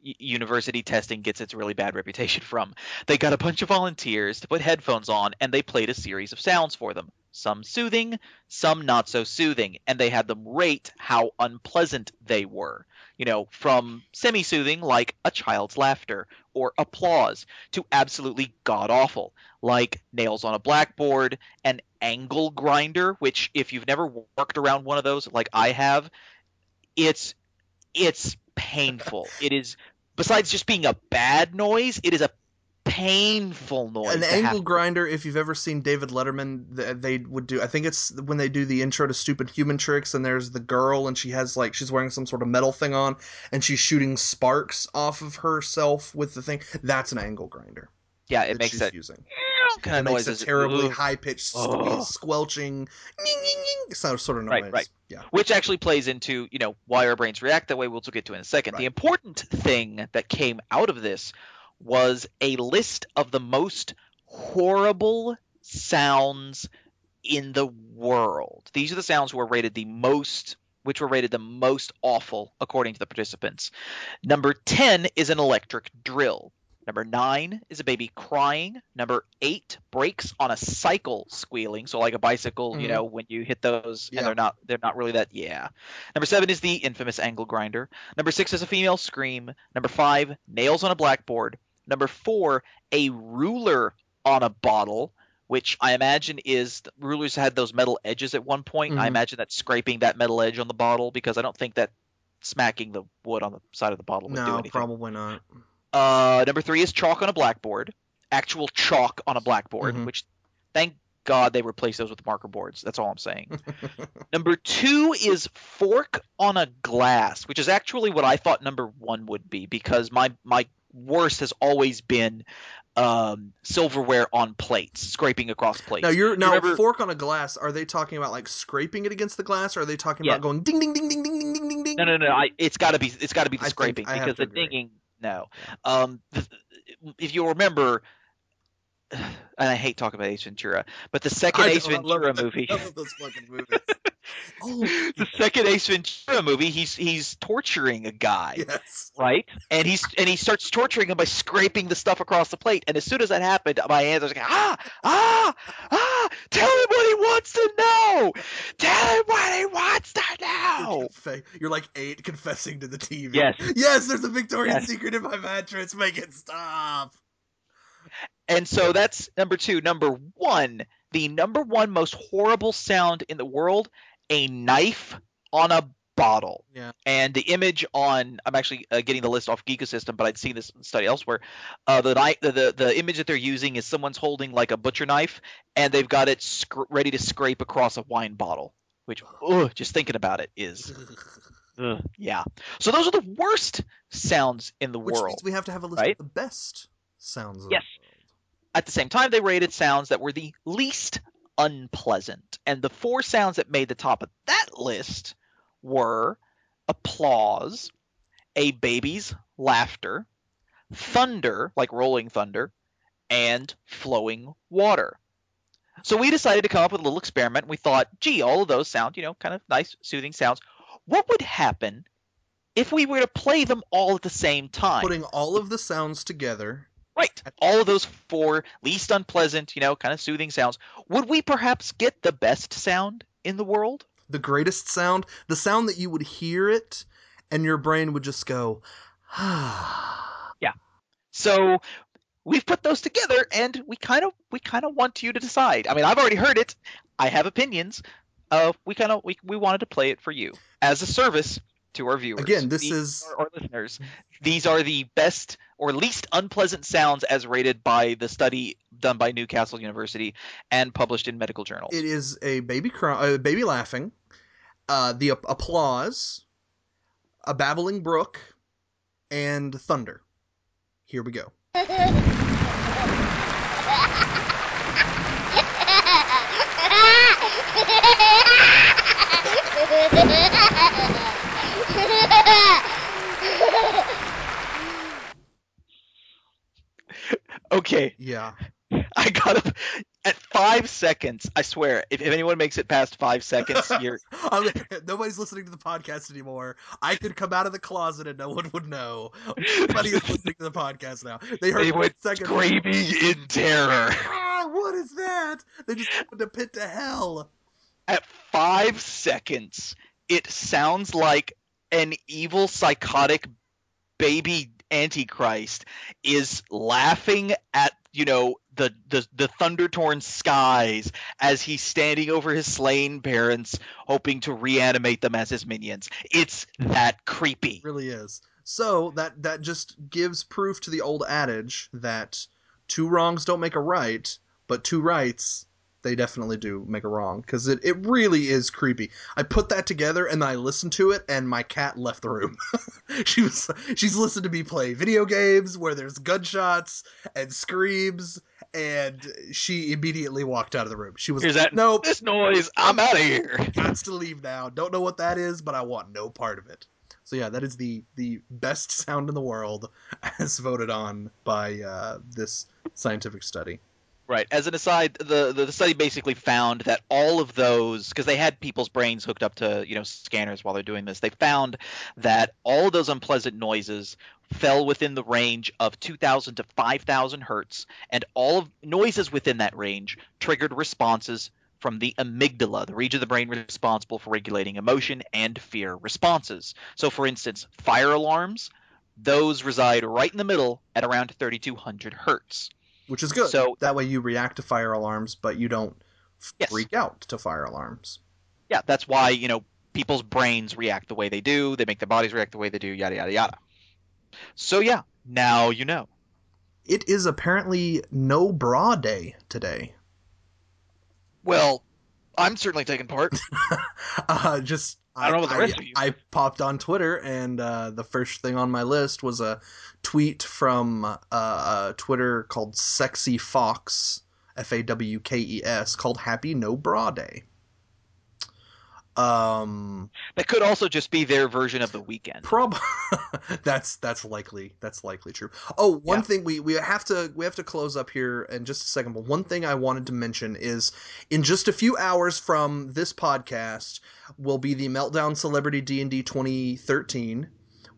university testing gets its really bad reputation from. They got a bunch of volunteers to put headphones on and they played a series of sounds for them. Some soothing, some not so soothing, and they had them rate how unpleasant they were. You know, from semi soothing, like a child's laughter or applause, to absolutely god awful, like nails on a blackboard, an angle grinder, which, if you've never worked around one of those like I have, it's it's painful. it is besides just being a bad noise, it is a painful noise.
an angle
have-
grinder if you've ever seen david letterman they would do i think it's when they do the intro to stupid human tricks and there's the girl and she has like she's wearing some sort of metal thing on and she's shooting sparks off of herself with the thing that's an angle grinder
yeah, it makes that
using
kind
it
of
makes
noise.
a terribly high pitched
Ugh.
squelching sound sort of noise
Right, right.
yeah
which actually plays into you know why our brains react that way which we'll get to in a second
Right.
the important thing that came out of this was a list of the most horrible sounds in the world these are the sounds who were rated the most which were rated the most awful according to the participants number 10 is an electric drill Number nine is a baby crying. Number eight, brakes on a cycle squealing. So like a bicycle, you
Mhm.
know, when you hit those
Yeah.
and they're not they're not really that yeah. Number seven is the infamous angle grinder. Number six is a female scream. Number five, nails on a blackboard. Number four, a ruler on a bottle, which I imagine is rulers had those metal edges at one point. I
Mhm.
imagine that scraping that metal edge on the bottle because I don't think that smacking the wood on the side of the bottle would do
no
anything.
probably not
Uh, number three is chalk on a blackboard, actual chalk on a blackboard,
Mhm.
which thank God they replaced those with marker boards. That's all I'm saying. number two is fork on a glass, which is actually what I thought number one would be because my my worst has always been um, silverware on plates, scraping across plates.
now you're now
remember-
fork on a glass are they talking about like scraping it against the glass or are they talking
Yeah.
about going ding ding ding ding ding ding ding ding ding
No, no, no. I, it's got to be. It's got to be the
I
scraping because the
agree.
dinging. No. Um, th- if you remember, and I hate talking about Ace Ventura, but the second Ace
love
Ventura movie,
love those fucking movies. oh
the second Ace Ventura movie, he's he's torturing a guy,
yes.
right? And he's and he starts torturing him by scraping the stuff across the plate. And as soon as that happened, my hands was like, ah, ah, ah! Tell him what he wants to know. Tell him what he wants to know.
you're like eight confessing to the TV.
Yes.
Yes, there's a Victoria's
Yes.
Secret in my mattress. Make it stop.
And so that's number two. Number one, the number one most horrible sound in the world a knife on a bottle.
Yeah.
And the image on, I'm actually uh, getting the list off Geekosystem, but I'd seen this study elsewhere. Uh, the, knife, the, the the image that they're using is someone's holding like a butcher knife, and they've got it scr- ready to scrape across a wine bottle which ugh, just thinking about it is ugh, yeah. So those are the worst sounds in the
Which
world.
means we have to have a list
right?
of the best sounds.
Yes. At the same time, they rated sounds that were the least unpleasant, and the four sounds that made the top of that list were applause, a baby's laughter, thunder, like rolling thunder, and flowing water. So we decided to come up with a little experiment. We thought, gee, all of those sound, you know, kind of nice, soothing sounds. What would happen if we were to play them all at the same time?
Putting all of the sounds together.
Right. All of those four least unpleasant, you know, kind of soothing sounds. Would we perhaps get the best sound in the world?
The greatest sound, the sound that you would hear it, and your brain would just go, ah. Yeah.
So we've put those together and we kind of we kind of want you to decide. I mean, I've already heard it. I have opinions. Uh, we kind of we, we wanted to play it for you as a service to our viewers.
Again, this
These
is-
our listeners. These are the best or least unpleasant sounds as rated by the study done by Newcastle University and published in medical journals.
It is a baby cry, a baby laughing, uh, the ap- applause, a babbling brook, and thunder. Here we go.
okay,
Yeah.
I got up at five seconds. I swear, if, if anyone makes it past five seconds, you're
nobody's listening to the podcast anymore. I could come out of the closet and no one would know. Nobody is listening to the podcast now. They heard
They went screaming in terror.
Ah, what is that? They just opened a pit to hell.
At five seconds, it sounds like an evil, psychotic baby antichrist is laughing at you know the the, the thunder torn skies as he's standing over his slain parents hoping to reanimate them as his minions it's that creepy
It really is. So that that just gives proof to the old adage that two wrongs don't make a right, but two rights they definitely do make a wrong because it, it really is creepy. I put that together and I listened to it and my cat left the room. she was she's listened to me play video games where there's gunshots and screams and she immediately walked out of the room. She was
Here's that-
nope,
this noise i'm out of here
got to leave now. Don't know what that is, but I want no part of it. So yeah, that is the the best sound in the world, as voted on by uh, this scientific study.
Right. As an aside, the the study basically found that all of those, because they had people's brains hooked up to you know scanners while they're doing this, they found that all of those unpleasant noises fell within the range of 2,000 to 5,000 hertz, and all of noises within that range triggered responses from the amygdala, the region of the brain responsible for regulating emotion and fear responses. So, for instance, fire alarms, those reside right in the middle at around 3,200 hertz.
Which is good.
So-
that way you react to fire alarms, but you don't
Yes.
freak out to fire alarms.
yeah, that's why you know people's brains react the way they do. They make their bodies react the way they do. Yada yada yada. So yeah, now you know.
It is apparently no bra day today.
Well, I'm certainly taking part.
uh, just
I don't know about the rest of you.
I popped on Twitter, and uh, the first thing on my list was a tweet from uh, a Twitter called Sexy Fox, F A W K E S, called Happy No Bra Day. Um,
that could also just be their version of the weekend.
prob that's that's likely that's likely true. Oh, one
Yeah.
thing we we have to we have to close up here in just a second. But one thing I wanted to mention is in just a few hours from this podcast will be the Meltdown Celebrity D and D 2013,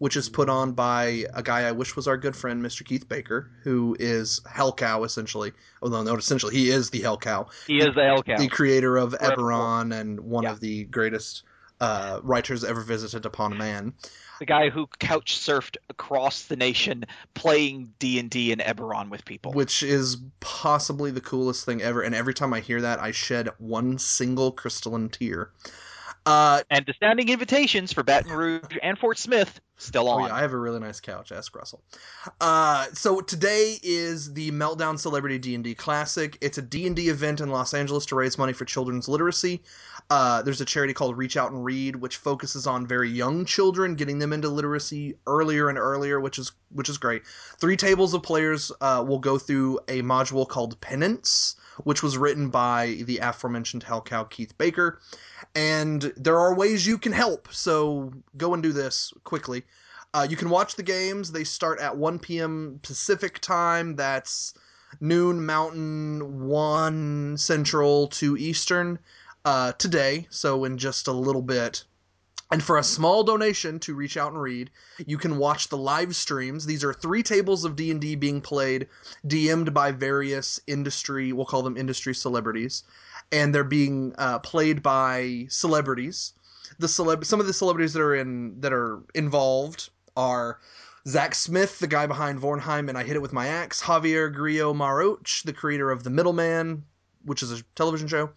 which is put on by a guy I wish was our good friend Mr. Keith Baker, who is Hell Cow essentially. Oh no, no, essentially he is the Hell Cow
He is the Hellcat.
the creator of. Eberron and one
Yeah.
of the greatest uh, writers ever visited upon a man.
the guy who couch surfed across the nation playing D and D and Eberron with people.
which is possibly the coolest thing ever. And every time I hear that, I shed one single crystalline tear. Uh,
and the standing invitations for Baton Rouge and Fort Smith Still
Oh
on.
yeah, I have a really nice couch. Ask Russell. Uh, so today is the Meltdown Celebrity D and D Classic. It's a D and D event in Los Angeles to raise money for children's literacy. Uh, there's a charity called Reach Out and Read, which focuses on very young children, getting them into literacy earlier and earlier, which is which is great. Three tables of players uh, will go through a module called Penance, which was written by the aforementioned Hellcow Keith Baker. And there are ways you can help, so go and do this quickly. Uh, you can watch the games. They start at 1 p.m. Pacific time. That's noon Mountain, 1 Central, 2 Eastern uh, today. So in just a little bit. And for a small donation to reach out and read, you can watch the live streams. These are three tables of D&D being played, DM'd by various industry, we'll call them industry celebrities, and they're being uh, played by celebrities. The celeb, some of the celebrities that are in that are involved are Zak Smith, the guy behind Vornheim and I Hit It With My Axe, Javier Grillo Marxuach, the creator of The Middleman, which is a television show,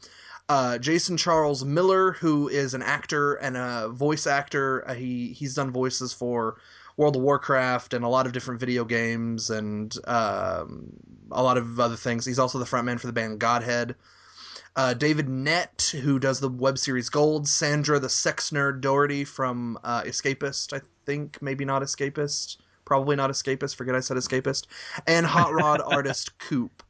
uh, Jason Charles Miller, who is an actor and a voice actor. Uh, he he's done voices for World of Warcraft and a lot of different video games and um, a lot of other things. He's also the frontman for the band Godhead. Uh, David Nett, who does the web series Gold. Sandra, the sex nerd Daugherty from uh, Escapist, I think, maybe not Escapist, probably not Escapist. Forget I said Escapist. And Hot Rod artist Coop.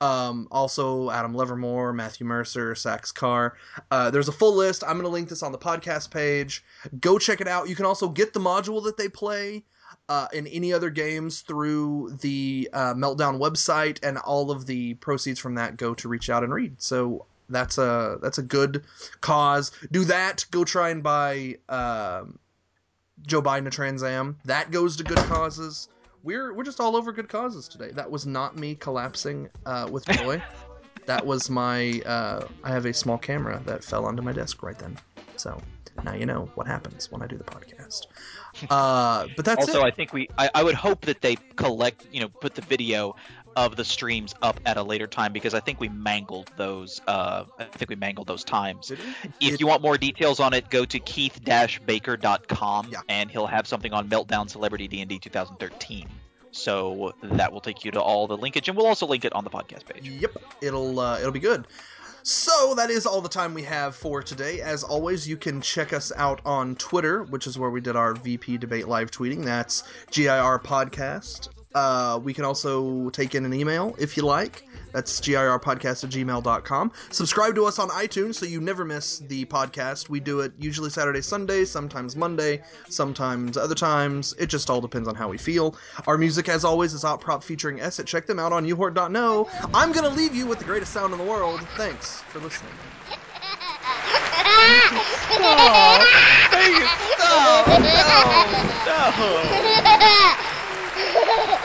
Um, also, Adam Livermore, Matthew Mercer, Sax Carr. Uh, there's a full list. I'm going to link this on the podcast page. Go check it out. You can also get the module that they play uh, in any other games through the uh, Meltdown website, and all of the proceeds from that go to reach out and read. So that's a that's a good cause. Do that. Go try and buy um Joe Biden a Trans Am. That goes to good causes we're we're just all over good causes today. That was not me collapsing uh, with joy. that was my. Uh, I have a small camera that fell onto my desk right then. So now you know what happens when I do the podcast. Uh, but that's
also,
it.
I think we. I, I would hope that they collect, you know, put the video of the streams up at a later time because I think we mangled those. Uh, I think we mangled those times. If you want more details on it, go to keith-baker.com
Yeah.
and he'll have something on Meltdown Celebrity D&D 2013. So that will take you to all the linkage, and we'll also link it on the podcast page.
Yep, it'll uh, it'll be good. So that is all the time we have for today. As always, you can check us out on Twitter, which is where we did our VP debate live tweeting. That's GIR Podcast. Uh, we can also take in an email if you like. That's girpodcast at gmail.com. Subscribe to us on iTunes so you never miss the podcast. We do it usually Saturday, Sunday, sometimes Monday, sometimes other times. It just all depends on how we feel. Our music, as always, is Op Prop featuring Esset. Check them out on urort.no. I'm going to leave you with the greatest sound in the world. Thanks for listening.
Stop! No! No!